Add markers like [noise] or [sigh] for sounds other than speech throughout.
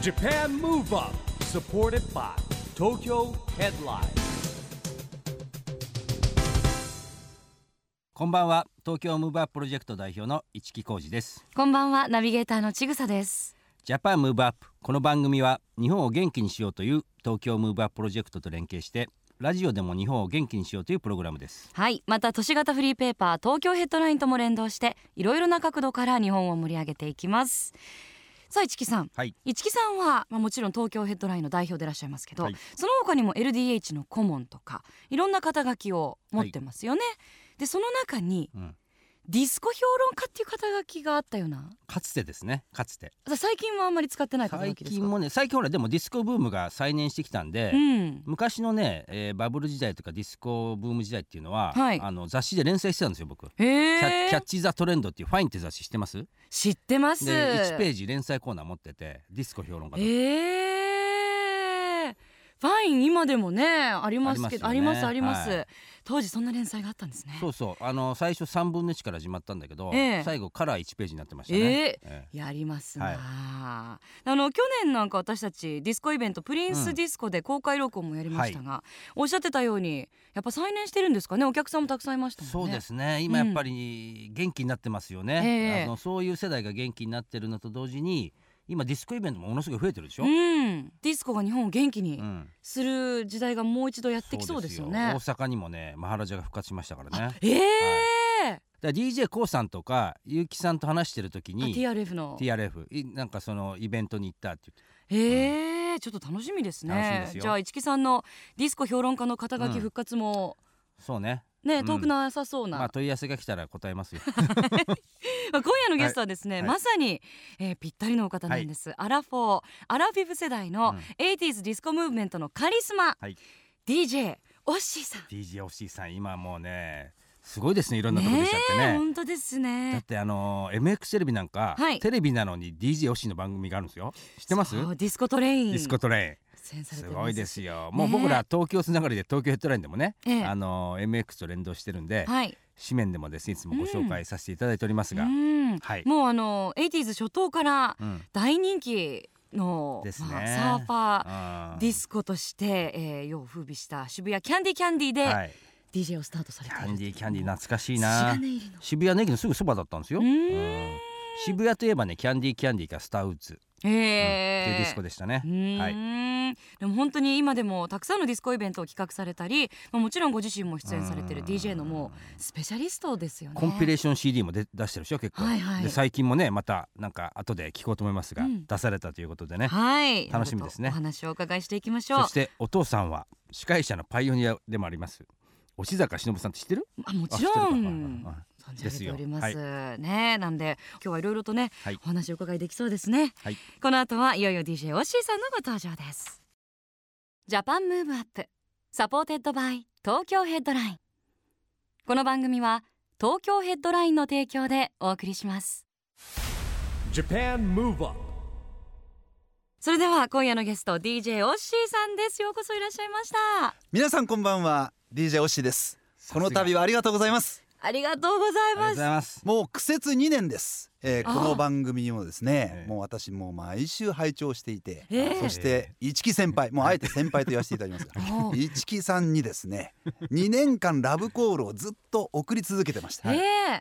Japan Move Up supported by Tokyo Headline. こんばんは。東京ムーブアッププロジェクト代表の一木広治です。こんばんは。ナビゲーターのちぐさです。ジャパンムーブアップこの番組は日本を元気にしようという東京ムーブアッププロジェクトと連携してラジオでも日本を元気にしようというプログラムです。はい。また都市型フリーペーパー東京ヘッドラインとも連動していろいろな角度から日本を盛り上げていきますさあ一木さん。はい。一木さんは、まあ、もちろん東京ヘッドラインの代表でいらっしゃいますけど、はい。その他にも LDH の顧問とかいろんな肩書きを持ってますよね、でその中にうんディスコ評論家っていう肩書きがあったような？かつてですね。かつて。最近はあんまり使ってない肩書きですか？近もね最近ほらでもディスコブームが再燃してきたんで、うん。昔のね、えーバブル時代とかディスコブーム時代っていうのは、はい。あの雑誌で連載してたんですよ僕。へキャえ Catch the Trend っていうファインって雑誌知ってます？知ってます。で1ページ連載コーナー持っててディスコ評論家とえー、ファイン今でもねありますけどありますあります、はい。当時そんな連載があったんですね。そうそう。あの最初3分の1から始まったんだけど、ええ。最後カラー1ページになってましたね、ええ。やりますな、はい。あの去年なんか私たちディスコイベントプリンスディスコで公開録音もやりましたが、おっしゃってたようにやっぱ再燃してるんですかね？お客さんもたくさんいましたもんね。そうですね。今やっぱり元気になってますよね、ええ。あのそういう世代が元気になってるのと同時に今ディスコイベントもものすごい増えてるでしょ、うん。ディスコが日本を元気にうん。する時代がもう一度やってきそうですよね。大阪にもねマハラジャが復活しましたからね。ええだから d j k o さんとか結城さんと話してる時あに TRF の。TRF いなんかそのイベントに行ったってええちょっと楽しみですね。じゃあ市木さんのディスコ評論家の肩書き復活も、言ってそうねねうん。遠くなさそうな、まあ問い合わせが来たら答えますよ。[laughs] [laughs] まあ、今夜のゲストはですね、はい。まさに、えーぴったりのお方なんです、アラフォーアラフィフ世代のうん。80s ディスコムーブメントのカリスマ、はい。DJ オッシーさん。DJ オッシーさん。今もうねすごいですねいろんなとこ出ちゃってね。え本当ですだっねてあの MX テレビなんか、はい。テレビなのに DJ おしいの番組があるんですよ。知ってます？ディスコトレイン。ディスコトレ出演されてますごいですよ。もう僕ら東京つながりで東京ヘッドラインでもね、ええ。あの MX と連動してるんで、はい。紙面でもですねいつもご紹介させていただいておりますが、うん。はい。もうあの 80s 初頭からうん。大人気の、ですね。まあ、サーファーディスコとして、えー、世を風靡した渋谷キャンディキャンディで、はい、DJ をスタートされているャンディーキャンディー懐かしいしな渋谷の駅のすぐそばだったんですよ渋谷といえばねキャンディーキャンディーかスターウッズ。っていうへディスコでしたね、うーん。はい。でも本当に今でもたくさんのディスコイベントを企画されたり、まあ、もちろんご自身も出演されてるうん。DJ のもうスペシャリストですよね。コンピレーション CD も出出してるでしょ結構、はいはい。で最近もねまたなんか後で聞こうと思いますが、うん。出されたということでね、はい。楽しみですね。お話をお伺いしていきましょう。そしてお父さんは司会者のパイオニアでもあります押坂忍さんって知ってる？あもちろん。はい存じ上げております。ですねなんで今日はいろいろとね、はい。お話をお伺いできそうですね、はい。この後はいよいよ DJ オッシーさんのご登場です。 Japan Move Up supported by 東京ヘッドライン。この番組は東京ヘッドラインの提供でお送りします。Japan Move Up それでは今夜のゲスト DJ オッシーさんです。ようこそいらっしゃいました。皆さんこんばんは。DJ オッシーです。この度はありがとうございますありがとうございます。ます。もう苦節2年です、えーこの番組もですねええ。もう私もう毎週拝聴していて、ええ。そして一木先輩もうあえて先輩と言わせていただきますが [laughs] 一木さんにですね2年間ラブコールをずっと送り続けてました、ええ。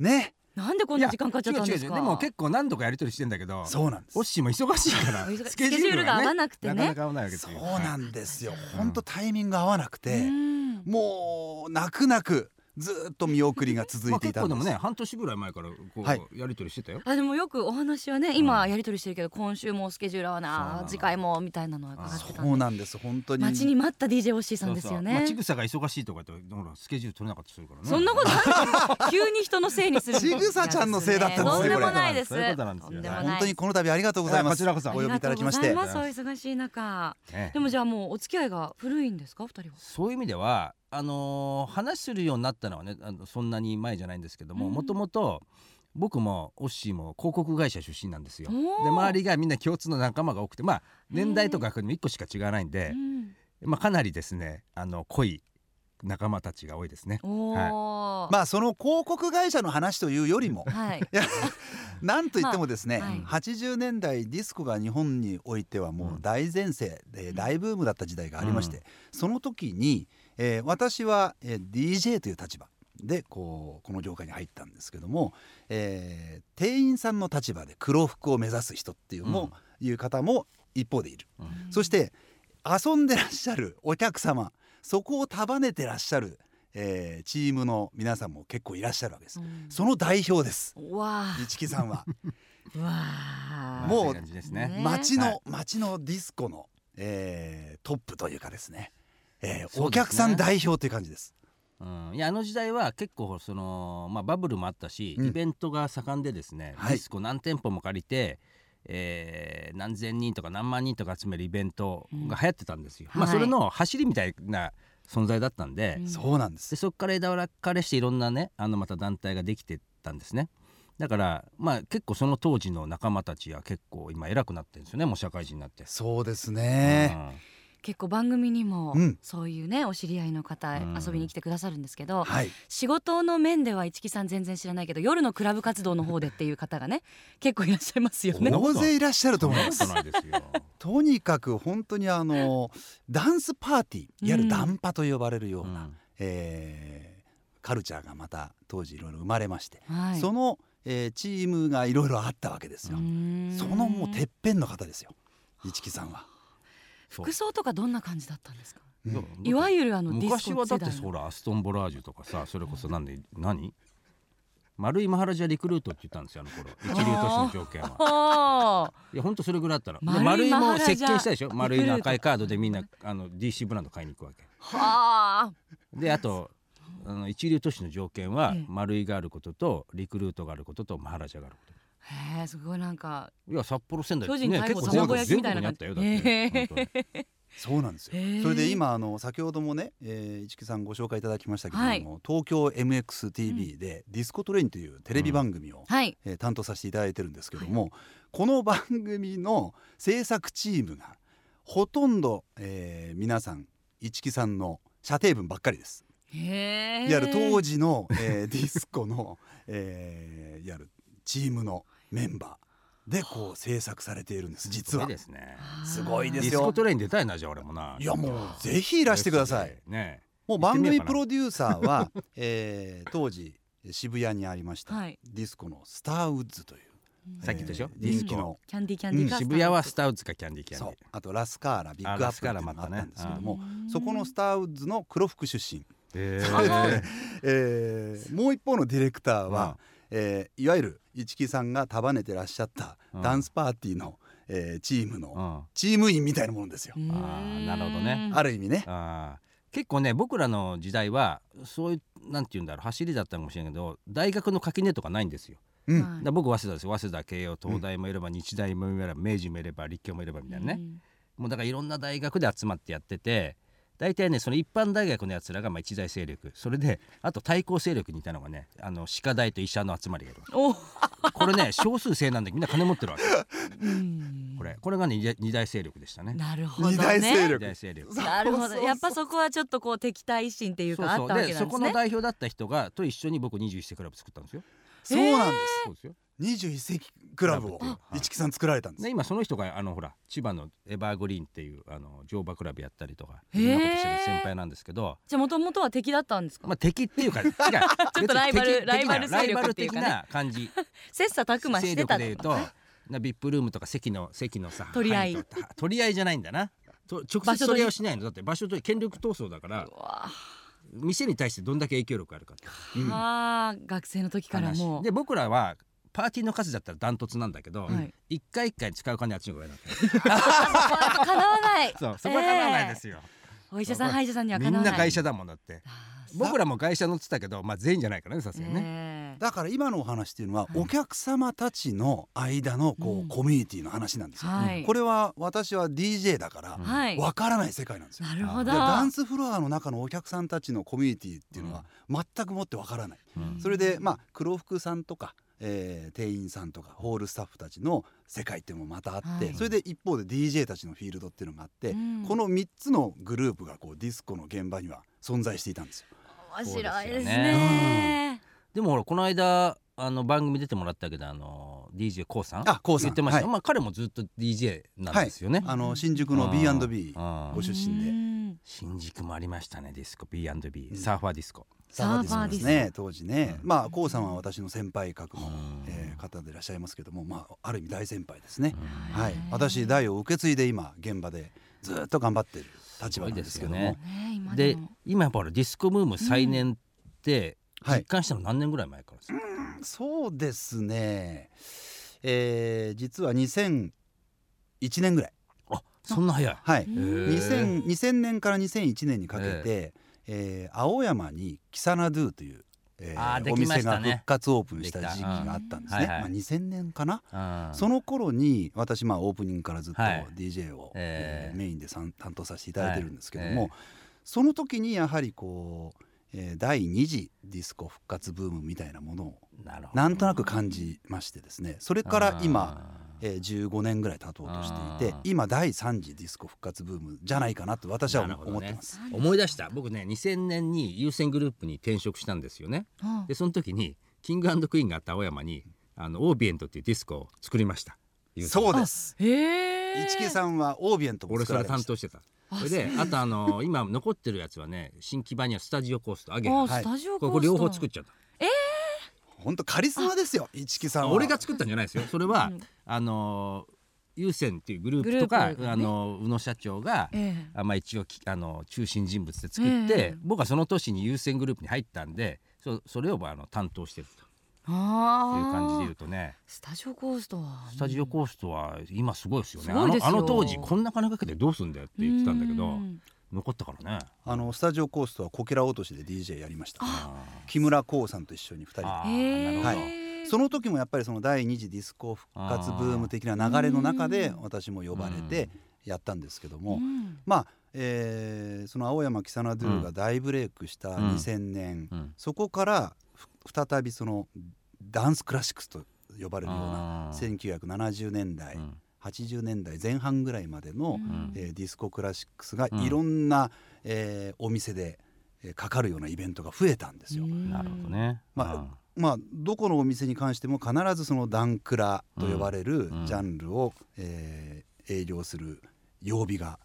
ね。なんでこんな時間かかっちゃったんですか？違う違うでも結構何度かやり取りしてんだけどそうなんです。オッシーも忙しいからスケジュールが合わなくてね。なかなか合わないわけですそうよなんですよ。本当タイミング合わなくてうん。もう泣く泣くずっと見送りが続いていたんです。まあ結構でもね半年ぐらい前からこはい。うやり取りしてたよ、あでもよくお話はね今やり取りしてるけど今週もスケジュール合わそうな次回もみたいなのは伺ってたんで。そうなんです本当に。待ちに待った DJ オッシーさんですよそうそう。まあ、ねちぐさが忙しいとか言ってほらスケジュール取れなかったりするからね。そんなことない急に人のせいにするちぐさちゃんのせいだったんですねとんでもないですそういうことなんですよとんでもない本当にこの度ありがとうございます。こちらこそ。お呼びいただきまして。ありがとうございますお忙しい中。ねでもじゃあもうお付き合いが古いんですか二人は？そういう意味ではあのー話するようになったのはねあのそんなに前じゃないんですけどもうん。もともと僕もオッシーも広告会社出身なんですよ。で周りがみんな共通の仲間が多くてまあ年代とか1個しか違わないんで、うん。まあ、かなりですねあの濃い仲間たちが多いですね。おお、まあその広告会社の話というよりも。はい。[laughs] なんといってもですね、まあはい。80年代ディスコが日本においてはもう大前世で大ブームだった時代がありまして、うん。その時に、えー私は、えー DJ という立場でこうこの業界に入ったんですけども、えー店員さんの立場で黒服を目指す人っていうのも、いう方も一方でいる、うん。そして遊んでらっしゃるお客様そこを束ねてらっしゃる、えーチームの皆さんも結構いらっしゃるわけです。うん。その代表です。一木さんは。[laughs] もうね。ね。街の、はい。街のディスコの、えートップというかですね、えーね。お客さん代表という感じです。うん、いやあの時代は結構その、まあ、バブルもあったし、うん。イベントが盛んでですね、はい。ディスコ何店舗も借りて、えー何千人とか何万人とか集めるイベントが流行ってたんですよ。まあ、うんはいそれの走りみたいな存在だったんで,、うんそうなんですでそこから枝分かれしていろんなねあのまた団体ができてったんですね。だからまあ結構その当時の仲間たちは結構今偉くなってるんですよねもう社会人になって。そうですね。結構番組にもうんそういうねお知り合いの方うん遊びに来てくださるんですけど、はい。仕事の面では市木さん全然知らないけど夜のクラブ活動の方でっていう方がね [laughs] 結構いらっしゃいますよねお。大勢いらっしゃると思いますとないですよ。とにかく本当にあのダンスパーティーいわゆるダンパと呼ばれるような、うんえーカルチャーがまた当時いろいろ生まれまして、はい。その、えーチームがいろいろあったわけですよ。そのもうてっぺんの方ですよ一木さんは。服装とかどんな感じだったんですか？うん。いわゆるあのディス昔はだコ世代の。ってそらアストンボラージュとかさそれこそなんで何？丸いマハラジャリクルートって言ったんですよあの頃。一流都市の条件は。あいや本当それぐらいあったらで丸いも設計したでしょ？丸いの赤いカードでみんなあの DC ブランド買いに行くわけ。ーはあ。であとあの一流都市の条件はええ。丸いがあることとリクルートがあることとマハラジャがあるこへえすごいなんかといや札幌仙台巨人ね逮捕卵結構全国焼きみたいな感じ。て。本当に。そうなんですよ。へー。それで今あの先ほどもね、えー、市木さんご紹介いただきましたけれども、はい。東京 MXTV でディスコトレインというテレビ番組を、はい。えー担当させていただいてるんですけども、この番組の制作チームがほとんど、えー皆さん市木さんの舎弟分ばっかりです。いわゆる当時の、えーディスコの、えーいわゆるチームのメンバーでこう制作されているんです実はすごいですね。すごいですディスコトレイン出たいなじゃあ俺もな。いやもうぜひいらしてください。ね。もう番組プロデューサーは、[laughs] えー当時渋谷にありました、はい。ディスコのスターウッズという、さっき言ったでしょ？えー人気の。キャンディーキャンディ渋谷はスターウッズかキャンディーキャンディあとラスカーラビッグアップルっていうのがあったんですけども、うんそこのスターウッズの黒服出身、へあのー。[laughs] えーもう一方のディレクターはうん、えーいわゆる市木さんが束ねてらっしゃったうん。ダンスパーティーの、えーチームうのん。チーム員みたいなものですよ、うん。あーなるほどね。ある意味ね。あー。結構ね僕らの時代はそういうなんて言うんだろう走りだったかもしれないけど大学の垣根とかないんですよ。うん。はい。だ僕早稲田です早稲田慶応東大もいれば日大もいれば明治もいれば立教もいればみたいなね、うん。もうだからいろんな大学で集まってやってて大体ねその一般大学のやつらがまあ一大勢力。それであと対抗勢力にいたのがねあの歯科大と医者の集まりがいるこれね少数制なんだけどみんな金持ってるわけ。うん。これこれがね二大二大勢力でしたね。なるほどね。二大勢二力。なるほど。やっぱそこはちょっとこう敵対心っていうそうかあったわけそうでそこなんですね。の代表だった人がと一緒に僕21世クラブ作ったんですよ。そうなんです、そうですよ21世紀クラブをクラブ。はい。市木さん作られたんです、で今その人があのほら千葉のエバーグリーンっていうあの乗馬クラブやったりとかいろんなことしてる先輩なんですけど、じゃあ元々は敵だったんですか？まあ、敵っていうか [laughs] 違う。ちょっとライバルライバル勢ライバル力っていうかね。的な感じ。切磋琢磨してた勢力で言うとなビップルームとか席の席のさ取り合い。取り合いじゃないんだな。と直場所取り。接取り合いはしないの。だって場所と権力闘争だから店に対してどんだけ影響力あるかって。うん。あー学生の時からもう。話。で僕らはパーティーの数だったらダントツなんだけど、はい。一回一回使う金あっちの方が上なんだよかなわない。そうそこはかなわないですよ、お医者さん歯医者さんにはみかなわない。んな会社だもんだって。僕らも会社乗ってたけどまあ全員じゃないからねさすがにね、ねだから今のお話っていうのは、はい。お客様たちの間のこう、うん。コミュニティの話なんですよ、はい。これは私は DJ だからうんはい。わからない世界なんですよ、なるほど。ダンスフロアの中のお客さんたちのコミュニティっていうのは全くもってわからない、うん。それでまあ黒服さんとか、えー店員さんとかホールスタッフたちの世界っていうのもまたあって、はい。それで一方で DJ たちのフィールドっていうのがあって、うん。この3つのグループがこうディスコの現場には存在していたんですよ。面白いですそうですよね。でもほらこの間あの番組出てもらったけどあの DJ コウさんあコウさん。言ってました、はい。まあ彼もずっと DJ なんですよね、あの新宿の B&B うん。ご出身で。うん。新宿もありましたねディスコ。B&B、うん。サーファーディスコサーファーですね当時ね、うん。まあ k o さんは私の先輩格の、うん。えー方でいらっしゃいますけどもまあある意味大先輩ですね、うん。はい。私代を受け継いで今現場でずっと頑張っている立場なんですけども、ね。今で今やっぱディスコブーム再燃ってはい。実感したの何年ぐらい前からですか、そうですね、えー実は2001年ぐらい。あそんな早い。はい、うん2000 2000年から2001年にかけて、えー青山にキサナドゥという、えーあーでお店が復活オープンした時期があったんですね、うん。はいはい。まあ、2000年かな、うん。その頃に私まあオープニングからずっとはい。DJ を、えー。えーメインでさん担当させていただいてるんですけども、はい。えその時にやはりこう、えー第2次ディスコ復活ブームみたいなものをなんとなく感じましてですね。それから今、あえー15年ぐらい経とうとしていて今第3次ディスコ復活ブームじゃないかなと私は思ってます。ー思い出した。僕ね2000年に優先グループに転職したんですよね。うん。でその時にキングクイーンがあった青山にあのオービエントっていうディスコを作りました。そうです。一木さんはオービエントも俺それ作られました。担当してた。それであとあの今残ってるやつはね新木場にはスタジオコースとアゲハ。あこはいスタジオコーストれこれ両方作っちゃった本当カリスマですよ一木さんは。俺が作ったんじゃないですよ。それは、うん。あの優先っていうグループとかね。あの宇野社長が、ええ。あまあ、一応きあの中心人物で作って、ええ。僕はその年に優先グループに入ったんでそそれをあの担当してると。ああいう感じで言うとね。スタジオコーストはスタジオコーストは今すごいですよね。あのあの当時こんな金かけてどうすんだよって言ってたんだけどうん残ったからね。あのスタジオコーストはこけら落としで DJ やりました。あ木村光さんと一緒に2人で。はいその時もやっぱりその第二次ディスコ復活ブーム的な流れの中で私も呼ばれてやったんですけども、うん。まあ、えーその青山キサナドゥが大ブレイクしたうん。2000年、うん。そこからふ再びそのダンスクラシックスと呼ばれるようなあー。1970年代、うん80年代前半ぐらいまでの、うん。えーディスコクラシックスがうん。いろんな、えーお店で、えーかかるようなイベントが増えたんですよ。うん。なるほどね。まあまあ、どこのお店に関しても必ずそのダンクラと呼ばれるうん。ジャンルを、えー営業する曜日が、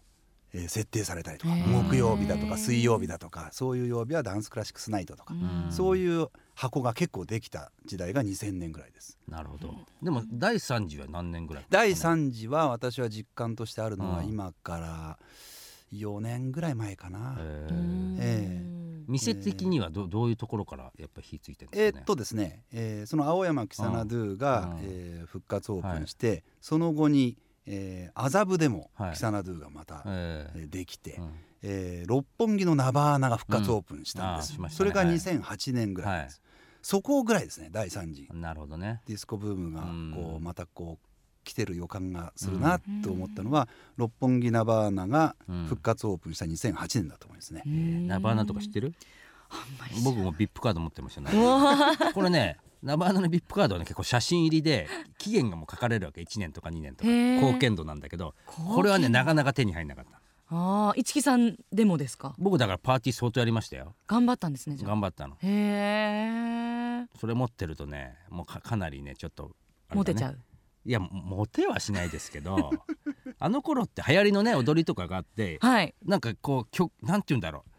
えー設定されたりとか木曜日だとか水曜日だとかそういう曜日はダンスクラシックスナイトとか、うん。そういう箱が結構できた時代が2000年ぐらいです。なるほど。でも第三次は何年ぐらい？第3次は私は実感としてあるのはうん。今から4年ぐらい前かな。えー。うんえ。店的にはどどういうところからやっぱ火ついてるんえですかね？ーっとですね、えーその青山キサナドゥが、うん。えー復活オープンして、その後に、えー麻布でもはい。キサナドゥがまた、ええー。できて、ーうんえー六本木のナバーナが復活オープンしたんです、うん。あーしましたそれがねはい。2008年ぐらいです、そこぐらいですね第3次。なるほどね。ディスコブームがうんこうまたこう来てる予感がするなと思ったのは、六本木ナバーナがうん復活オープンした2008年だと思いますね、うんナバーナとか知ってる？あんまり僕もビップカード持ってましたね。[laughs] これねナバーナのビップカードはね結構写真入りで期限がもう書かれるわけ。1年とか2年とか。貢献度なんだけどこれはねなかなか手に入んなかったああ一木さんでもですか？僕だからパーティー相当やりましたよ。頑張ったんですねじゃあ。頑張ったの。へえそれ持ってるとねもうかかなりねちょっとね。モテちゃう？いやモテはしないですけど [laughs] あの頃って流行りのね踊りとかがあってはい。なんかこうきょなんて言うんだろう。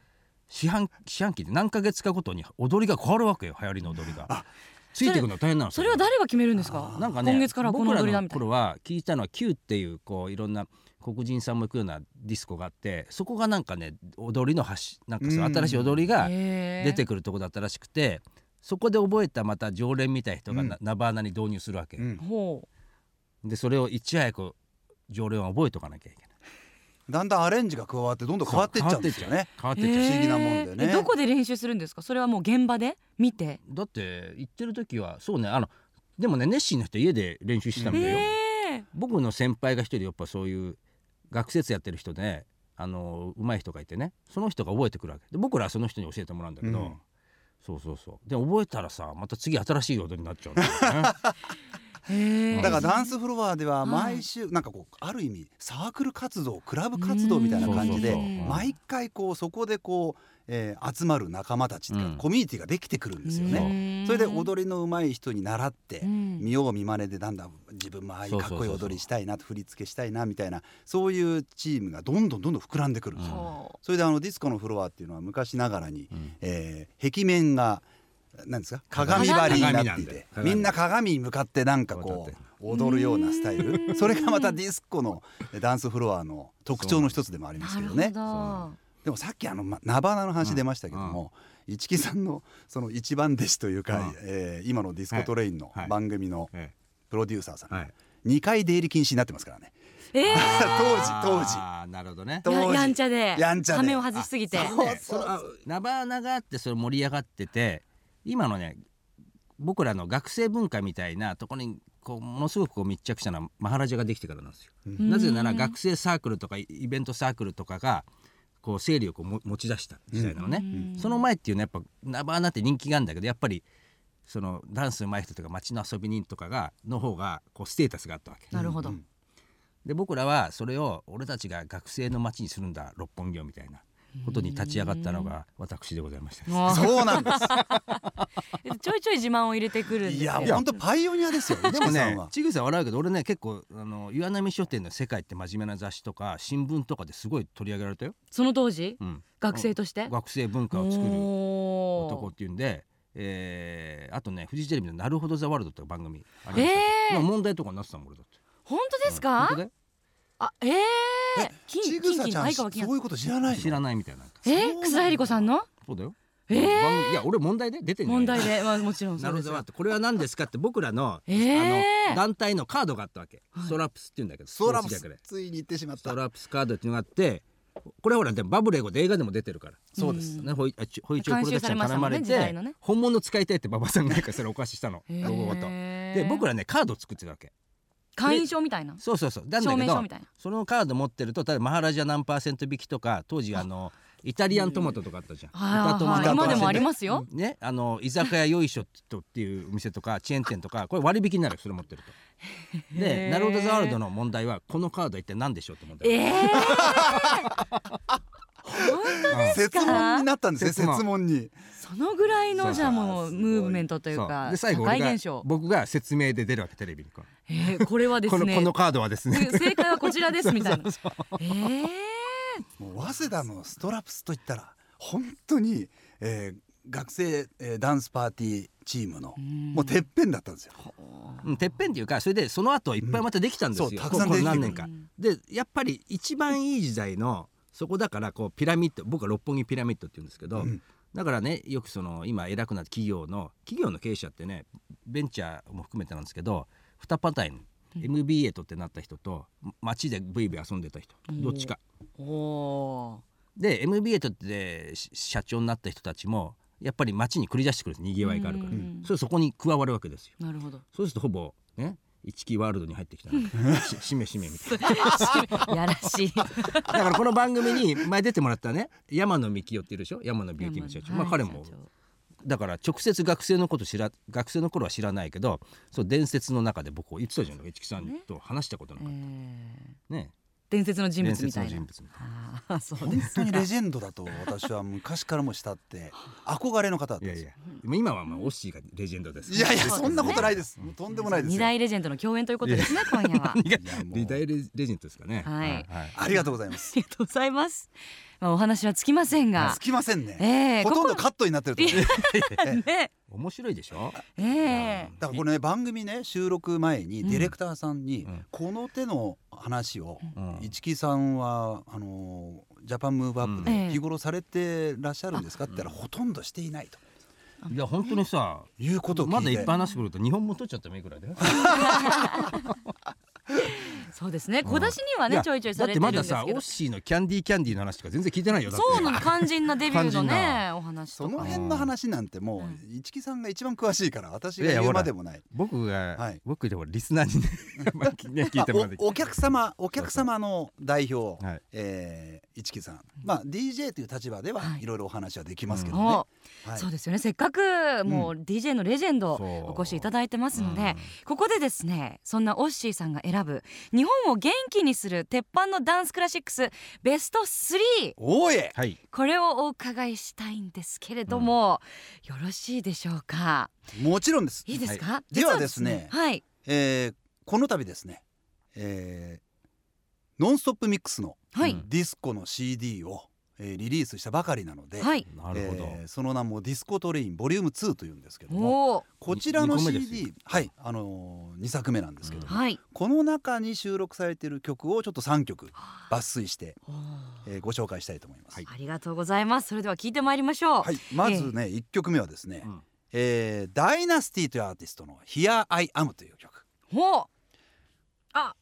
四半四半期で何ヶ月かごとに踊りが変わるわけよ流行りの踊りが。ついていくの大変なのそれは誰が決めるんですか？なんかね今月僕らの頃は聞いたのは Q っていうこういろんな黒人さんも行くようなディスコがあってそこがなんかね踊りの端なんかそううん。新しい踊りが出出てくるとこだったらしくてそこで覚えたまた常連みたいな人がうん。なナバーナに導入するわけ、うん。ほでそれをいち早く常連は覚えとかなきゃいけない。だんだんアレンジが加わってどんどん変わっていっちゃうんですよね。変わってっちゃう。不思議なもんでね。え。どこで練習するんですか？それはもう現場で見て。だって行ってる時はそうねあのでもね熱心な人家で練習してたんだよ、僕の先輩が一人やっぱそういう学説やってる人であの上手い人がいてねその人が覚えてくるわけ。で僕らはその人に教えてもらうんだけど、うん。そうそうそう。で覚えたらさまた次新しい踊りになっちゃうんだよね。[laughs] だからダンスフロアでははい毎週なんかこうある意味サークル活動クラブ活動みたいな感じで毎回こうそこでこう、えー集まる仲間たちうん。コミュニティができてくるんですようね。ん。それで踊りの上手い人に習って、うん。見よう見まねでなんだ自分もああいうかっこいい踊りしたいなと振り付けしたいなみたいなそういうチームがどんどんどんどん膨らんでくるんですよ。ほそれであのディスコのフロアっていうのは昔ながらに、うん。えー壁面が何ですか？鏡張りになっていて鏡みんな鏡に向かってなんかこう踊るようなスタイル。それがまたディスコのダンスフロアの特徴の一つでもありますけどねでもさっきあのまナバーナの話出ましたけども、市木さんのその一番弟子というか、うん。えー今のディスコトレインのはい。番組のえプロデューサーさん、えはい。2回出入り禁止になってますからね。えー。[laughs] 当時当時。なるほどね。ややんちゃでやんちゃで。羽目を外しすぎて。ナバーナがあってそれ盛り上がってて今のね僕らの学生文化みたいなところにこうものすごくこう密着したのはマハラジャができてからなんですよ。ん。なぜなら学生サークルとかイベントサークルとかがこう勢力をも持ち出した時代なのね、うんその前っていうのはやっぱナバーナって人気があるんだけどやっぱりそのダンス上手い人とか街の遊び人とかがの方がこうステータスがあったわけ。なるほど。うん。で僕らはそれを俺たちが学生の街にするんだ六本木をみたいなことに立ち上がったのが私でございました。そうなんです。[laughs] ちょいちょい自慢を入れてくるんですいよや。本当パイオニアですよ。でもねちぐさん笑うけど俺ね結構あの岩波書店の世界って真面目な雑誌とか新聞とかですごい取り上げられたよ。その当時？うん、学生として？学生文化を作る男っていうんで、えーあとねフジテレビの「なるほどザワールドっていう番組ありました。えー。まあ問題とかになってたもん俺だって。本当ですうん。か本当だよあえええ金ちぐさちゃん金相川金そういうこと知らないの？知らないみたいな。えそうなんだ草田恵理子さんの？そうだよ。えー。いや俺問題で出てんじゃない問題でまあもちろんなるほどこれは何ですかって僕らの,、えー。あの団体のカードがあったわけ、ストラップスって言うんだけどストラップスついに言ってしまっスたトラップスカードっていうのがあってこれはほらでもバブルエゴで映画でも出てるから。そうです、うんね、ほいあちほいちょプロダクションに頼まれて、のね。本物使いたいって馬場さんがなんかそれお貸ししたの。ロゴごと。で僕らねカード作ってたわけ会員証みたいな？そうそうそう。なんだ証けどそのカード持ってると例えばマハラジャ何パーセント引きとか当時あのイタリアントマトとかあったじゃん。はい今でもありますよ。ね、あの居酒屋よいしょっとっていうお店とかチェーン店とかこれ割引になるよそれ持ってると。でなるほどザワールドの問題はこのカードは一体何でしょうって問題。ええうん説問になったんですね説問。説問に。そのぐらいのじゃあもうムーブメントというかで最後俺が社会現象。僕が説明で出るわけテレビに。えーこれはですこのねこのカードはですね。で正解はこちらですみたいな。ええもう早稲田のストラップスといったら本当に、えー学生、えーダンスパーティーチームのもうてっぺんだったんですよ。う。んてっぺんっていうかそれでその後いっぱいまたできたんですよ、うんそうたくさん何年か。でやっぱり一番いい時代のそこだからこうピラミッド僕は六本木ピラミッドって言うんですけど、うん。だからねよくその今偉くなった企業の企業の経営者ってねベンチャーも含めてなんですけど2パターン、MBA とってなった人と街でブイブイ遊んでた人。どっちか。で MBA とってし社長になった人たちもやっぱり街に繰り出してくるんです。にぎわいがあるから、うん。それそこに加わるわけですよ。ーなるほど。そうするとほぼね一木ワールドに入ってきたな [laughs] ししめしめみたいな。[laughs] やらしい。だからこの番組に前出てもらったね山野幹夫っていうでしょ？山野ビューティーの社長、まあ彼も。だから直接学生のこと知ら学生の頃は知らないけどそう伝説の中で僕言ってたじゃない。市木さんと話したことなかっえた。ねー。伝説の人伝物みたいな。説の人物みたいな。あーそう本です当にレジェンドだと私は昔からも慕って憧れの方だったんです。よいやいや今はまあオッシーがレジェンドです。いやいやそんなことないです。もうとんでもないです二よ大レジェンドの共演ということですね今夜は。何 [laughs] がいやもうリダイレレジェンドですかね。はい。ありがとうございます。ありがとうございますまあお話はつきませんが。つきませんね、ええほとんどこカットになってると思う。こね。面白いでしょ？ええ。だからこれね番組ね収録前にうんディレクターさんにうん。この手の話をうん。市木さんはあのジャパンムーブアップで日頃されてらっしゃるんですか？って言ったらほとんどしていないと。いや本当にさいうことを聞いて。まだいっぱい話してくると日本も取っちゃったもいいくらいだよ [laughs] [laughs] そうですね。小出しにはねやちょいちょいされてるんですけど。だってまださオッシーのキャンディーキャンディーの話とか全然聞いてないよ。そうなの肝心なデビューのねな。お話とそのか辺の話なんてもう市木さんが一番詳しいから私が言うまでもない。僕が、はい。僕でもリスナーにね [laughs] 聞いてもらっておお客様お客様の代表、はい。えー市木さん、まあ DJ という立場でははい。いろいろお話はできますけどね。おはい。そうですよね。せっかくもう DJ のレジェンドお越しいただいてますので、うん。ここでですねそんなオッシーさんが選ぶ日本本を元気にする鉄板のダンスクラシックスベスト3おい。はい。これをお伺いしたいんですけれども、よろしいでしょうか？もちろんです。いいですか、ではですねはい。えーこの度ですね、えーノンストップミックスのはい、ディスコの CD を、えーリリースしたばかりなので、はい。なるほど、えーその名もディスコトレインボリューム2というんですけどもこちらのに二個目です CD はい。あのー、2作目なんですけども、はい。この中に収録されている曲をちょっと3曲抜粋して、えーご紹介したいと思います。はい。ありがとうございます。それでは聞いてまいりましょう。はい、まずね、1曲目はですね、うん。えーダイナスティというアーティストの「Here I Am」という曲。ほう。あ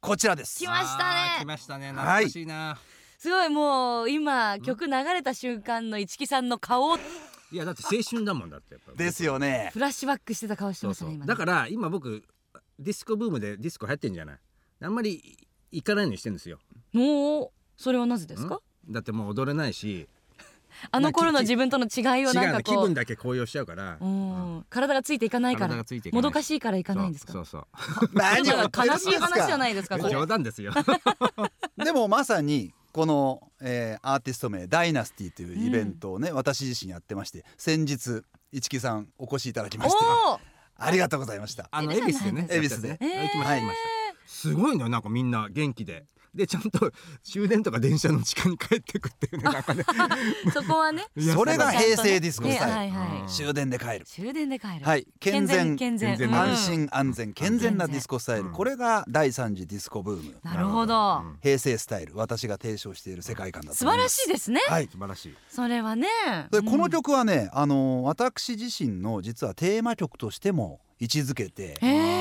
こちらです。来ましたね。来ましたね。懐かしいな、すごいもう今曲流れた瞬間の市木さんの顔。い、やだって青春だもんだってやっぱですよね。フラッシュバックしてた顔してそうそう。ましたね今ね。だから今僕ディスコブームでディスコ流行ってんじゃない？あんまり行かないようにしてんですよ。もうそれはなぜですか？ん？だってもう踊れないしあの頃の自分との違いをなんかこう分だけ高揚しちゃうから、うん。体がついていかないから。もどかしいからいかないんですか？そうそう [laughs] 悲しい話じゃないですか冗談ですよ。[laughs] でもまさにこの、えーアーティスト名ダイナスティというイベントをね、私自身やってまして先日市木さんお越しいただきましておおありがとうございました。あの恵比寿でね恵比寿で。えー行きました行きました。すごいのよなんかみんな元気ででちゃんと終電とか電車の時間に帰ってくっていうねなんかね。[laughs] そこはね。[laughs] それが平成ディスコスタイル、ね。はいはいうん。終電で帰る。終電で帰る。はい。健全。健全健全。うん。安心安全。健全なディスコスタイル、うんこれが第三次ディスコブームなるほど。うん。平成スタイル。私が提唱している世界観だと思います。素晴らしいですね。はい。素晴らしい。それはね。でこのうん曲はね、あの私自身の実はテーマ曲としても位置づけて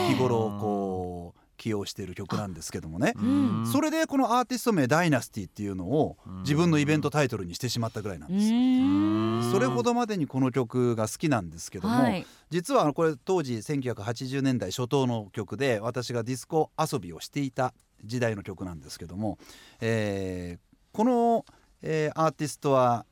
日頃こう起用している曲なん。ですけどもねうん。それでこのアーティスト名ダイナスティっていうのをうん。自分のイベントタイトルにしてしまったぐらいなんうです。それほどまでにこの曲が好きなんですけども、はい。実はこれ当時1980年代初頭の曲で私がディスコ遊びをしていた時代の曲なんですけども、えーこの、えーアーティストは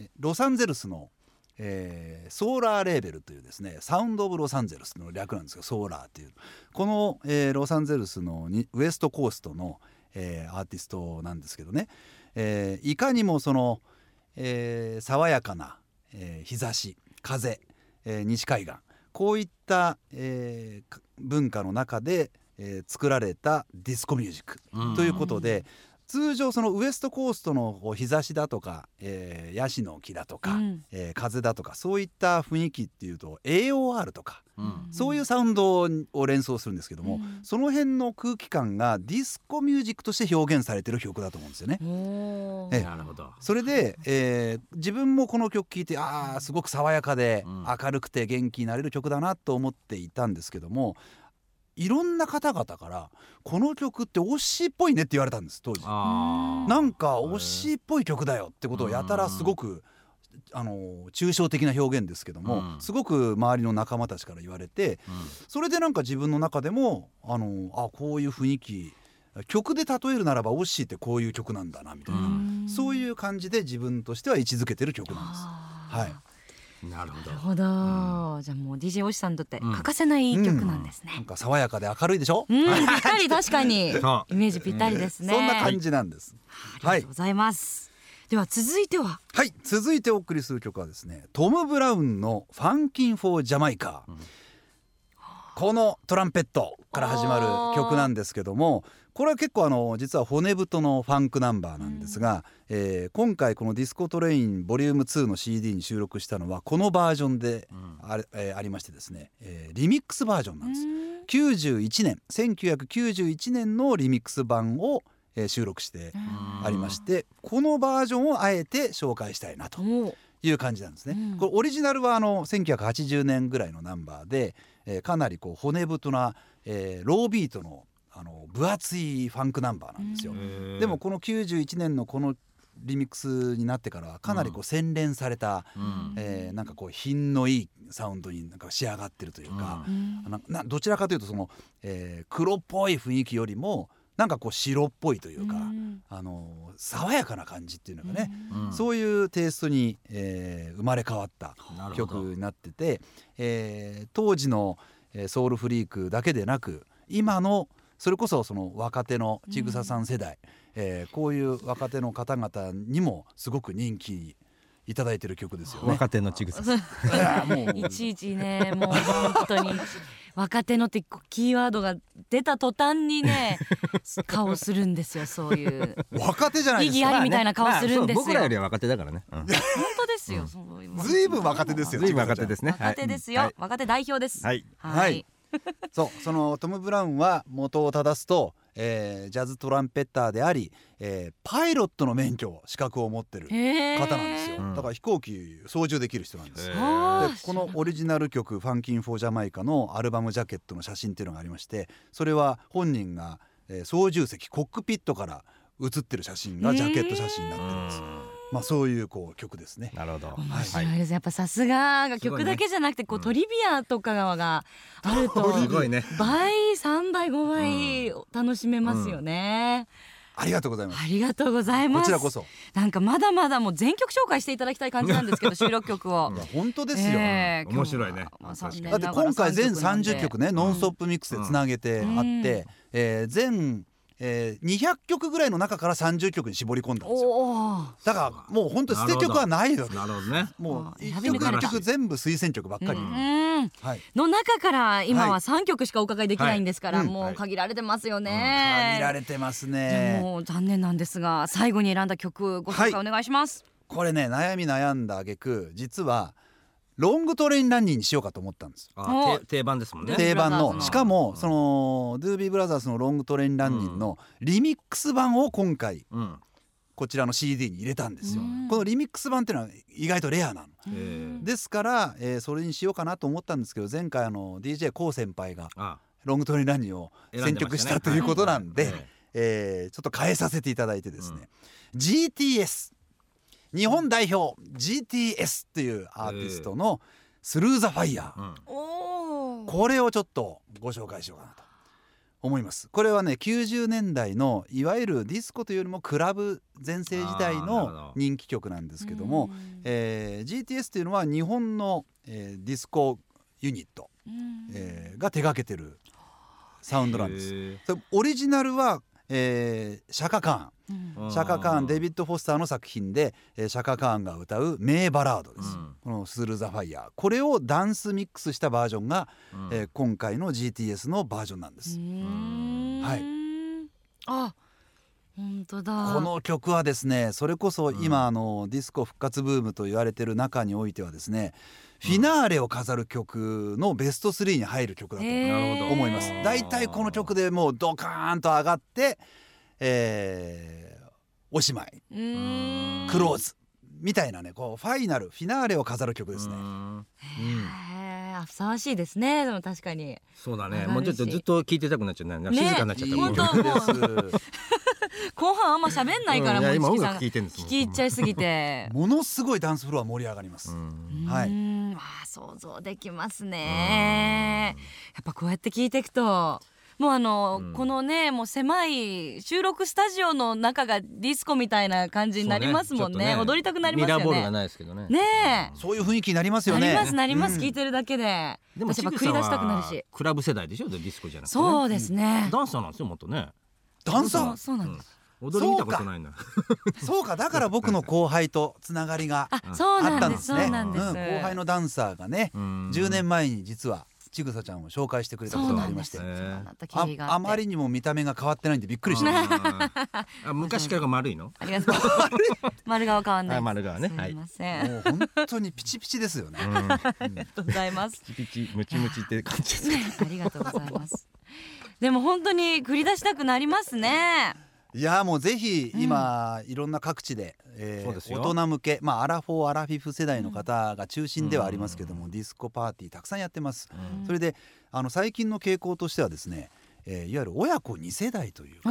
えロサンゼルスの、えーソーラーレーベルというですねサウンド・オブ・ロサンゼルスの略なんですけどソーラーっていう。この、えーロサンゼルスのウエストコーストの、えーアーティストなんですけどね、えいかにもその、え爽やかな、え日差し風、え西海岸こういった、え文化の中で、え作られたディスコミュージックということで、通常そのウエストコーストのこう日差しだとか、えーヤシの木だとか、うん。えー風だとかそういった雰囲気っていうと AOR とか、うん。そういうサウンドを連想するんですけども、うん。その辺の空気感がディスコミュージックとして表現されてる曲だと思うんですよね。おえーなるほど。それで、えー自分もこの曲聴いてあーすごく爽やかでうん。明るくて元気になれる曲だなと思っていたんですけどもいろんな方々からこの曲って推しっぽいねって言われたんです当時。なんか推しっぽい曲だよってことをやたらすごくあの抽象的な表現ですけども、うん。すごく周りの仲間たちから言われてそれでなんか自分の中でもあのあこういう雰囲気曲で例えるならば「オッシーってこういう曲なんだな」みたいな、うん。そういう感じで自分としては位置づけてる曲なんです。はい。うんなるほど。なるほど、じゃあもう DJ おしさんにとってうん。欠かせない曲なんですね。なん。か爽やかで明るいでしょ、うん、ぴったり確かに。イメージぴったりですね。そんな感じなんです。ありがとうございます。では続いては、はい。続いてお送りする曲はですねトム・ブラウンの「 Funkin' for Jamaica」うんこのトランペットから始まる曲なんですけどもこれは結構あの実は骨太のファンクナンバーなんですが、えー今回この「ディスコトレインボリューム2の CD に収録したのはこのバージョンでうん。えーありましてですね、えーリミックスバージョンなんです。うん。91年1991年のリミックス版を、えー収録してうん。ありましてこのバージョンをあえて紹介したいなという感じなんですね。うん。これオリジナルはあの1980年ぐらいのナンバーで、えーかなりこう骨太な、えーロービートのあの分厚いファンクナンバーなんですよ。でもこの91年のこのリミックスになってからはかなりこう洗練された、うん。えーなんかこう品のいいサウンドになんか仕上がってるというか、うん。ななどちらかというとその、えー黒っぽい雰囲気よりもなんかこう白っぽいというか、うん。あの爽やかな感じっていうのがね、うん。そういうテイストに、えー生まれ変わった曲になってて、えー当時の、えーソウルフリークだけでなく今の、それこそその若手のちぐささん世代、えーこういう若手の方々にもすごく人気いただいてる曲ですよね。若手のちぐさ。[laughs] いやもう。いちいちねもう本当に若手のってキーワードが出た途端にね [laughs] 顔するんですよそういう。若手じゃない意義ですか。ありみたいな顔するんですよ。僕らよりは若手だからね、うん。本当ですよ、ずいぶん若手ですよ。ずいぶん若手ですね。若手ですよ、はい。若手代表です。はい。はい。そうそのトム・ブラウンは元を正すと、えージャズトランペッターであり、えーパイロットの免許資格を持ってる方なんですよ、うんだから飛行機操縦できる人なんですでこのオリジナル曲「ファンキン・フォー・ジャマイカ」のアルバムジャケットの写真っていうのがありましてそれは本人が、えー操縦席コックピットから写ってる写真がジャケット写真になってるんです、まあそういうこう曲ですね。なるほど。面白いです、やっぱさすがが曲だけじゃなくてこうトリビアとかがあるとすごいね。倍3倍5倍楽しめますよね、ありがとうございます。ありがとうございます。こちらこそ。なんかまだまだもう全曲紹介していただきたい感じなんですけど [laughs] 収録曲を。本当ですよ、えー面白いね。まあだって今回全30曲ね、ねノンストップミックスでつなげてあって、えー全、えー200曲ぐらいの中から30曲に絞り込んだんですよ。だからもう本当捨て曲はないわけなるほど。ね。もう一選び抜かれた曲一曲全部推薦曲ばっかり、うん。はい。の中から今ははい。3曲しかお伺いできないんですから、はい。うんもう限られてますよね、限られてますでねも残念なんですが最後に選んだ曲ご紹介お願いします、これね悩み悩んだ挙句実はロングトレインランニンにしようかと思ったんです。あて定番ですもんね。で定番の。の。しかもそのドゥービーブラザーズのロングトレインランニンのリミックス版を今回うん。こちらの CD に入れたんですよ。うん。このリミックス版っていうのは意外とレアなの。えー。ですから、えーそれにしようかなと思ったんですけど前回あの d j k o 先輩があ。ロングトレインランニンを選曲したということなんで、はいえーちょっと変えさせていただいてですね、GTS 日本代表 GTS っていうアーティストの「スルー・ザ・ファイヤー」これをちょっとご紹介しようかなと。思います。これはね90年代のいわゆるディスコというよりもクラブ全盛時代のど。人気曲なんですけども、えー GTS というのは日本の、えーディスコユニット、えーが手掛けてるサウンドなんです。オリジナルは、えーシャカカーン。うん。シャカカーンデビッド・フォスターの作品で、えーシャカカーンが歌う名バラードです、うん。この「スルー・ザ・ファイヤー」これをダンスミックスしたバージョンが、うん。えー今回の GTS のバージョンなんです、はい。あ本当だ。この曲はですねそれこそ今、うん。あのディスコ復活ブームと言われてる中においてはですねフィナーレを飾る曲のベスト3に入る曲だと思います。大体この曲でもうドカーンと上がって、えーおしまい。クローズみたいなねこうファイナルフィナーレを飾る曲ですね。ふさわしいですね。でも確かに。そうだね。もうちょっとずっと聞いてたくなっちゃうね。ね静かになっちゃった [laughs] 本当いい曲です後半あんま喋んないからうんもう今音楽一木さん。が聞いてん聞き入っちゃいすぎて。[laughs] ものすごいダンスフロア盛り上がります。うん。はい。うーんあー想像できますね。やっぱこうやって聞いていくともうあの、うん。このねもう狭い収録スタジオの中がディスコみたいな感じになりますもんね。そうちょっと踊りたくなりますよミラーボールがねないですけどね。ねそういう雰囲気になりますえなよね。りますなります、うん。聞いてるだけで。でも私やっぱ繰り出したくなるし。クラブ世代でしょ？ディスコじゃなくてね。そうですね、ダンサーなんですよもっとね。ダンサー？そうなんです、踊り見たことないんだそうか。だから僕の後輩とつながりがあったんですね。なんです、うん。後輩のダンサーがね10 10年前に実はちぐさちゃんを紹介してくれたことがありまして。ああまりにも見た目が変わってないんでびっくりしうん。[laughs] た。あ昔からが丸いの？[laughs] あり [laughs] がとう丸顔変わんない。あ丸顔ねすいません、もう本当にピチピチですよね。ありがとうございます。ピチピチムチムチって感じです。ありがとうございます。でも本当に繰り出したくなりますね。いやもうぜひ今、いろんな各地で、えー大人向け、まあ、アラフォーアラフィフ世代の方が中心ではありますけども、ディスコパーティーたくさんやってます。うんそれであの最近の傾向としてはですね、えーいわゆる親子2世代というか。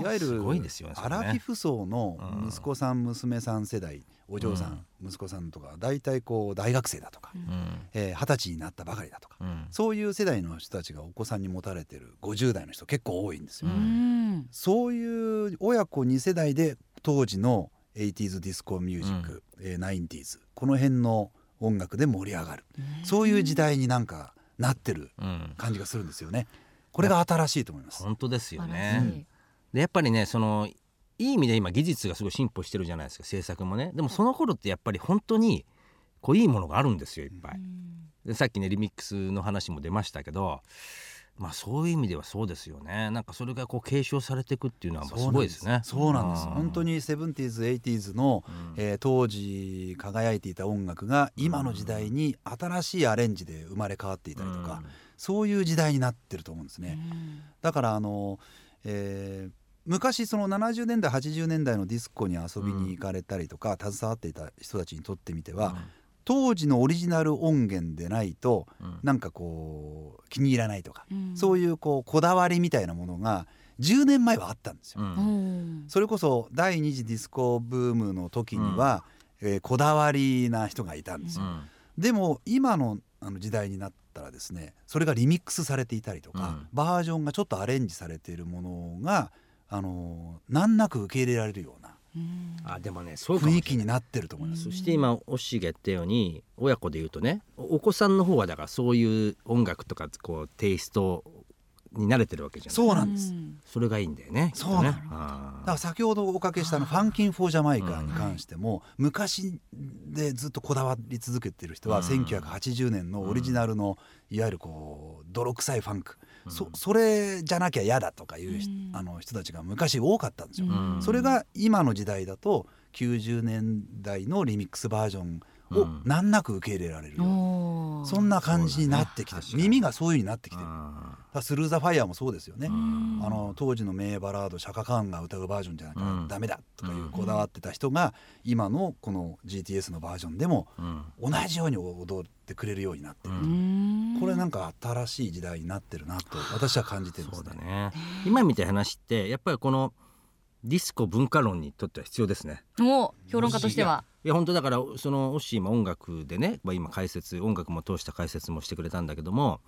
いわゆるすごいですよねそれねアラフィフ層のうん息子さん娘さん世代お嬢さん、息子さんとか大体こう大学生だとかうんえー二十、歳になったばかりだとかうんそういう世代の人たちがお子さんに持たれてる50代の人結構多いんですよ。ううんん。そういう親子2世代で当時の 80s ディスコミュージック、えー 90s この辺の音楽で盛り上がる、そういう時代になんかなってるうん感じがするんですよね。これが新しいと思います。本当ですよね。でやっぱりねそのいい意味で今技術がすごい進歩してるじゃないですか制作もね。でもその頃ってやっぱり本当にこういいものがあるんですよいっぱい。でさっきねリミックスの話も出ましたけどまあそういう意味ではそうですよね。なんかそれがこう継承されていくっていうのはすごいですね。そうなんです。あー本当に seventies、eighties の、えー当時輝いていた音楽が今の時代に新しいアレンジで生まれ変わっていたりとか、そういう時代になってると思うんですね。だからあの、えー昔その70年代80年代のディスコに遊びに行かれたりとか、携わっていた人たちにとってみては、当時のオリジナル音源でないと、うん。なんかこう気に入らないとか、うん。そういうこうこだわりみたいなものが10年前はあったんですよ。それこそ第二次ディスコブームの時には、えーこだわりな人がいたんですよ。うん。でも今のあの時代になったらですねそれがリミックスされていたりとか、うん。バージョンがちょっとアレンジされているものがあの難なく受け入れられるようなうん。あでもね雰囲気になってると思います。そして今おっしーが言ったように親子で言うとねおお子さんの方はだからそういう音楽とかこうテイストに慣れてるわけじゃない。そうなんです。ん。それがいいんだよねそうね。あだから先ほどおかけしたあの Funkin' for Jamaica に関しても、昔でずっとこだわり続けてる人はうん。1980年のオリジナルのいわゆるこう泥臭いファンク、そそれじゃなきゃ嫌だとかいう人,、うん。あの人たちが昔多かったんですよ。うん。それが今の時代だと90年代のリミックスバージョンをうん。難なく受け入れられるような、おー。そんな感じになってきてね。耳がそういう風になってきてる。スルー・ザ・ファイヤーもそうですよね。うん。あの当時の名バラードシャカカーンが歌うバージョンじゃなきゃダメだとかいううんこだわってた人が今のこの GTS のバージョンでも同じように踊ってくれるようになってる、これなんか新しい時代になってるなと私は感じてるんですね。今みたいな話ってやっぱりこのディスコ文化論にとっては必要ですね。お評論家としてはいや本当だからそのオッシーも音楽でね、まあ、今解説音楽も通した解説もしてくれたんだけども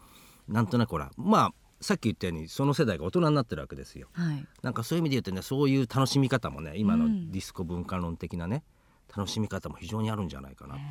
なんとなくほらまあさっき言ったようにその世代が大人になってるわけですよ。はいなんかそういう意味で言うとねそういう楽しみ方もね今のうんディスコ文化論的なね楽しみ方も非常にあるんじゃないかなって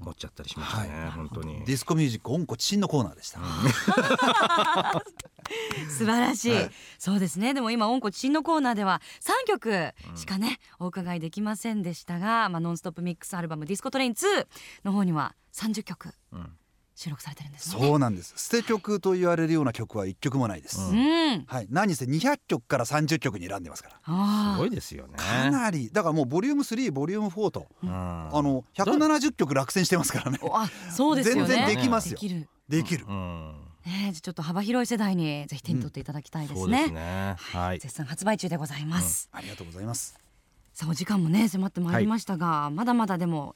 思っちゃったりしましたね、はい本当にデ。ィスコミュージック音楽チンのコーナーでした。[laughs] [laughs] 素晴らしい、はいそうですねでも今「音楽新のコーナーでは3曲しかね、お伺いできませんでしたが「まあ、ノンストップミックスアルバムディスコトレイン2」の方には30曲うん収録されてるんですね。そうなんです。捨て曲と言われるような曲は一曲もないです。ううん、はい、何せ200曲から30曲に選んでますから。すごいですよね。かなりだからもうボリューム3ボリューム4と、うんあの170曲落選してますからね。おあそうですよね全然できますよできるできる。うんねちょっと幅広い世代にぜひ手に取っていただきたいですね,、すね。はい。絶賛発売中でございます、ありがとうございます。さあお時間もね迫ってまいりましたが、まだまだでも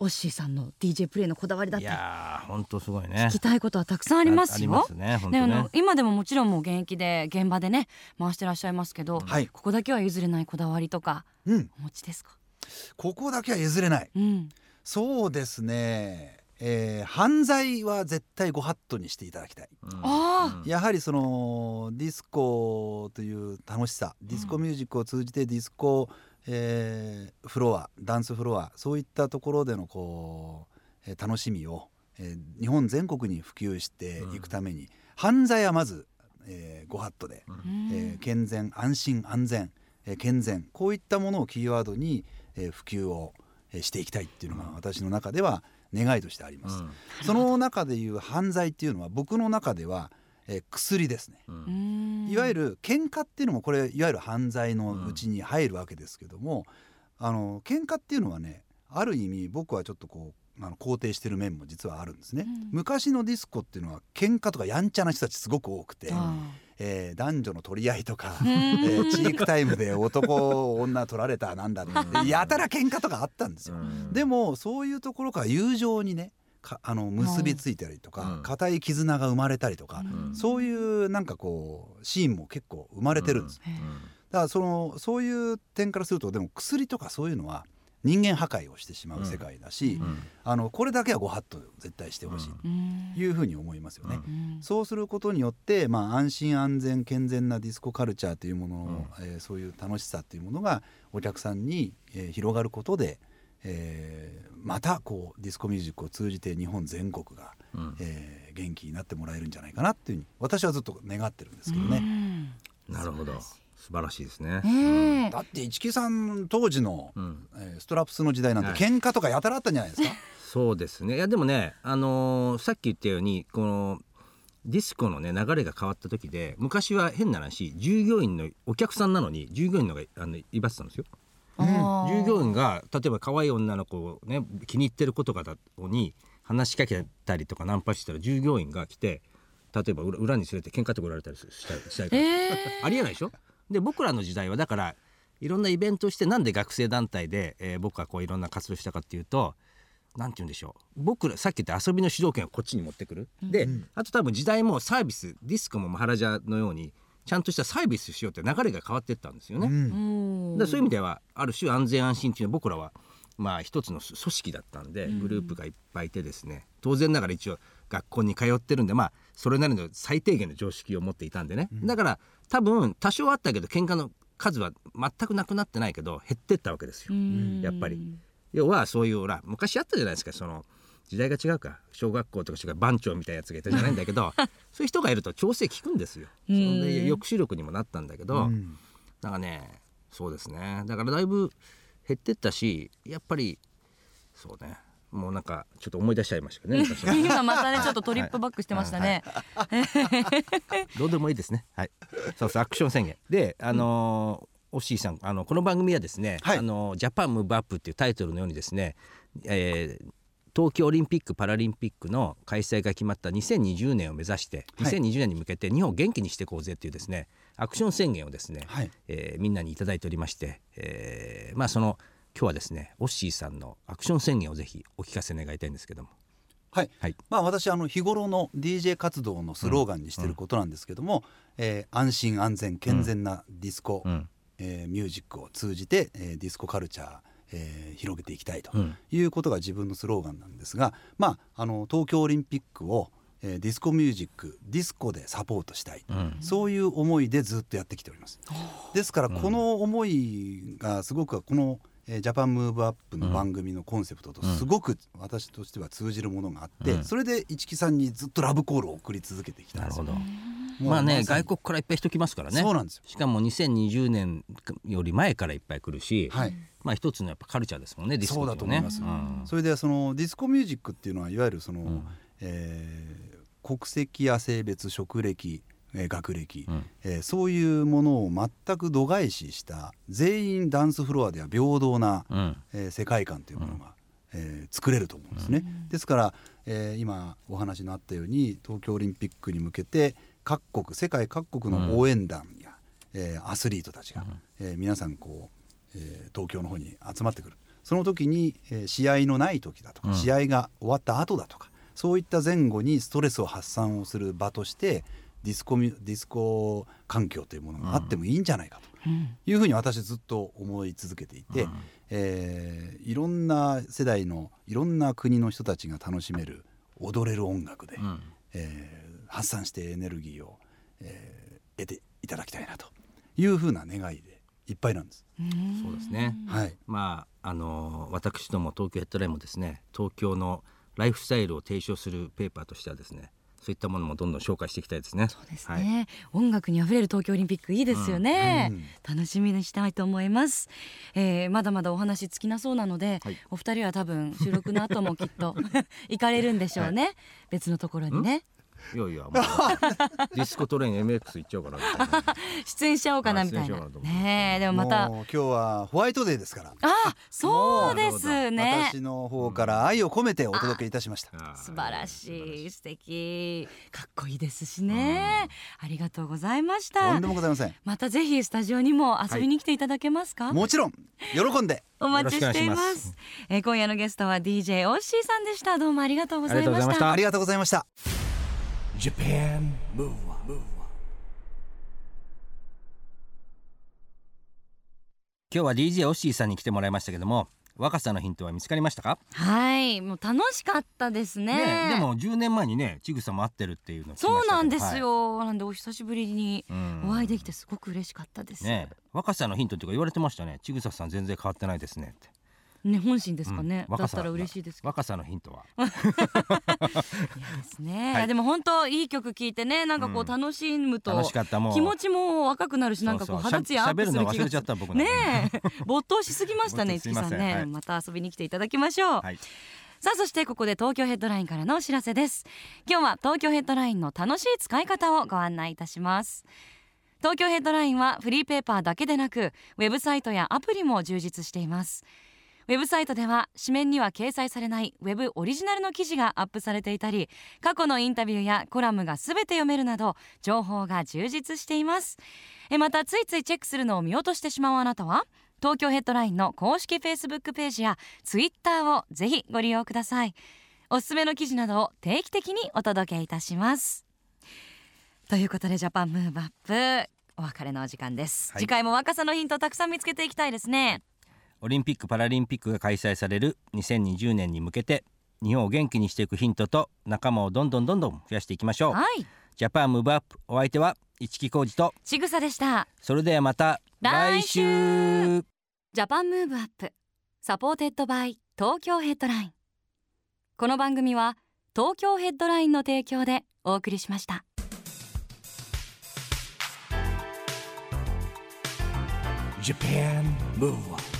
オッシーさんの DJ プレイのこだわりだっいたりやー本当すごいね聞き。たいことはたくさんありますよ。ねあの今でももちろんもう現役で現場でね回してらっしゃいますけど、はいここだけは譲れないこだわりとかうん、お持ちですか？ここだけは譲れない。うん。そうですね。えー犯罪は絶対ご法度にしていただきたい。うん。やはりそのディスコという楽しさディスコミュージックを通じてディスコ、えーフロアダンスフロアそういったところでのこう、えー楽しみを、えー日本全国に普及していくために、犯罪はまず、えーご法度で、うん。えー健全安心安全、えー健全こういったものをキーワードに、えー普及を、えーしていきたいっていうのが私の中では願いとしてあります。うんその中でいう犯罪っていうのは僕の中では、えー薬ですね。うんうんいわゆる喧嘩っていうのもこれいわゆる犯罪のうちに入るわけですけども、あの喧嘩っていうのはねある意味僕はちょっとこうあの肯定してる面も実はあるんですね。うん。昔のディスコっていうのは喧嘩とかやんちゃな人たちすごく多くて、あえー男女の取り合いとか、ーえうん。ーチークタイムで男女取られたなんだってやたら喧嘩とかあったんですよ。うん。でもそういうところから友情にねかあの結びついたりとうん。か固い絆が生まれたりとか、ん。そういうなんかこうシーンも結構生まれてるんです、だからそのそういう点からするとでも薬とかそういうのは人間破壊をしてしまう世界だし、うん。あのこれだけはご法度絶対してほしいうんというふうに思いますよね。うん。そうすることによって、まあ、安心安全健全なディスコカルチャーというものの、えーそういう楽しさというものがお客さんに、えー広がることで、えーまたこうディスコミュージックを通じて日本全国が、うん。えー元気になってもらえるんじゃないかなっていうふうに私はずっと願ってるんですけどね。うん。なるほど素晴らしいですね。ねえ。だって市木さん当時の、うん。えーストラップスの時代なんてはい。喧嘩とかやたらあったんじゃないですか？[laughs] そうですね。いやでもね、あのーさっき言ったようにこのディスコのね流れが変わった時で昔は変な話従業員のお客さんなのに従業員のがあの威張ってたんですよ。従業員が例えば可愛い女の子をね気に入ってる子とかだに話しかけたりとかナンパしたら従業員が来て例えば裏裏に連れて喧嘩とか売られたりしたりしたりとか。えありえないでしょ？で僕らの時代はだからいろんなイベントをしてなんで学生団体で、えー僕はこういろんな活動したかっていうとなんて言うんでしょう。僕らさっき言った遊びの主導権をこっちに持ってくる、であと多分時代もサービスディスコもマハラジャのようにちゃんとしたサービスしようって流れが変わっていったんですよね。うん。ーだからそういう意味ではある種安全安心っていうのは僕らはまあ一つの組織だったんでグループがいっぱいいてですね。当然ながら一応学校に通ってるんでまあそれなりの最低限の常識を持っていたんでね、だから多分多少あったけど喧嘩の数は全くなくなってないけど減ってったわけですよ。うん。やっぱり。要はそういうほら昔あったじゃないですか。その時代が違うか。小学校とか違う番長みたいなやつがいたじゃないんだけど [laughs] そういう人がいると調整効くんですよ。そで抑止力にもなったんだけど、うん。なんかねそうですね。だからだいぶ減ってったしやっぱりそうねもうなんかちょっと思い出しちゃいましたね今またねちょっとトリップバックしてましたね。どうでもい。い。ですねはい。そうそうアクション宣言であのーオッシーさんあのこの番組はですね「はい。あのジャパンムーブアップってい。うタイトルのようにですね、えー東京オリンピック・パラリンピックの開催が決まった2020年を目指してはい。2020年に向けて日本を元気にしてい。こうぜってい。うですねアクション宣言をですね、はい。えーみんなにい。ただい。ておりまして、えーまあその今日はですねオッシーさんのアクション宣言をぜひお聞かせ願いたいんですけども。はい、はい。まあ私あの日頃の DJ 活動のスローガンにしてることなんですけども、えー安心安全健全なディスコ、うん。えーミュージックを通じて、えーディスコカルチャー、えー広げていきたいとうん。いうことが自分のスローガンなんですが、まあ、あの東京オリンピックを、えーディスコミュージックディスコでサポートしたい、うん。そういう思いでずっとやってきております。ですからこの思いがすごくこのえージャパンムーブアップの番組のコンセプトとすごく私としては通じるものがあって、うん。それで市木さんにずっとラブコールを送り続けてきたんですよ。なるほど。まあね外国からいっぱい人来ますからね。そうなんですよ。しかも2020年より前からいっぱい来るし、はい。まあ一つのやっぱカルチャーですもんねディスコそうだと思います。うん。それでそのディスコミュージックっていうのはいわゆるその、ん。えー国籍や性別職歴、えー学歴、うん。えーそういうものを全く度外視した全員ダンスフロアでは平等な、うん。えー世界観というものが、えー作れると思うんですね。ですから、えー今お話のあったように東京オリンピックに向けて各国世界各国の応援団や、えーアスリートたちが、えー皆さんこう、えー東京の方に集まってくる。その時に、えー試合のない時だとか、うん。試合が終わった後だとかそういった前後にストレスを発散をする場としてディスコミュディスコ環境というものがあってもいいんじゃないかと。いうふうに私ずっと思い続けていて、うん。えーいろんな世代のいろんな国の人たちが楽しめる踊れる音楽で、うん。えー発散してエネルギーを、えー得ていただきたいなというふうな願いでいっぱいなんです。そうですね、はい、まああの私ども東京ヘッドラインもですね東京のライフスタイルを提唱するペーパーとしてはですねそういったものもどんどん紹介していきたいですね。そうですはいね、音楽にあふれる東京オリンピックいいですよね、うんうん楽しみにしたいと思います、えー、まだまだお話尽きなそうなので、はい。お二人は多分収録の後もきっと [laughs] 行かれるんでしょうね、別のところにねいやいやもう [laughs] ディスコトレイン MX 行っちゃうからみたいな。出演しちゃおうかなみたいな。ねえでもまた。今日はホワイトデーですから、あそうですね。私の方から愛を込めてお届けいたしました。素晴らしい素敵。かっこいいですしね、ありがとうございました。とんでもございません。またぜひスタジオにも遊びに来ていただけますか、もちろん喜んで。お待ちしています。す。えー今夜のゲストは DJ オッシーさんでした。どうもありがとうございましありがとうございましたた。ありがとうございました。Japan Move Up, 今日は DJ オッシーさんに来てもらいましたけども若さのヒントは見つかりましたか、はいもう楽しかったですね。ねでも10年前にねちぐさも会ってるっていうのそうなんです、よ、なんでお久しぶりにお会いできてすごく嬉しかったです、ね若さのヒントっていうか言われてましたね。ちぐささん全然変わってないですねってね本心ですかね、うんだったら嬉しいです若さのヒントは。ですね、[laughs] はい。いやでも本当いい曲聴いてねなんかこううん。楽しむと、楽しかったもう。気持ちも若くなるしなんかこう肌ツヤアップする気がねえ。[laughs] 没頭しすぎましたね没頭すいま五木さんね、はい。また遊びに来ていただきましょう、はい。さあそしてここで東京ヘッドラインからのお知らせです。今日は東京ヘッドラインの楽しい使い方をご案内いたします。東京ヘッドラインはフリーペーパーだけでなくウェブサイトやアプリも充実していますウェブサイトでは紙面には掲載されないウェブオリジナルの記事がアップされていたり過去のインタビューやコラムがすべて読めるなど情報が充実しています。えまたついついチェックするのを見落としてしまうあなたは東京ヘッドラインの公式 Facebook ページや Twitter をぜひご利用ください。おすすめの記事などを定期的にお届けいたします。ということでジャパンムーブアップお別れのお時間です、はい。次回も若さのヒントをたくさん見つけていきたいですねオリンピック・パラリンピックが開催される2020年に向けて日本を元気にしていくヒントと仲間をどんどんどんどん増やしていきましょう。はい。ジャパンムーブアップお相手は市木浩二とちぐさでした。それではまた来来週週。 Japan Move Up supported by 東京ヘッドライン。この番組は東京ヘッドラインの提供でお送りしました。Japan Move Up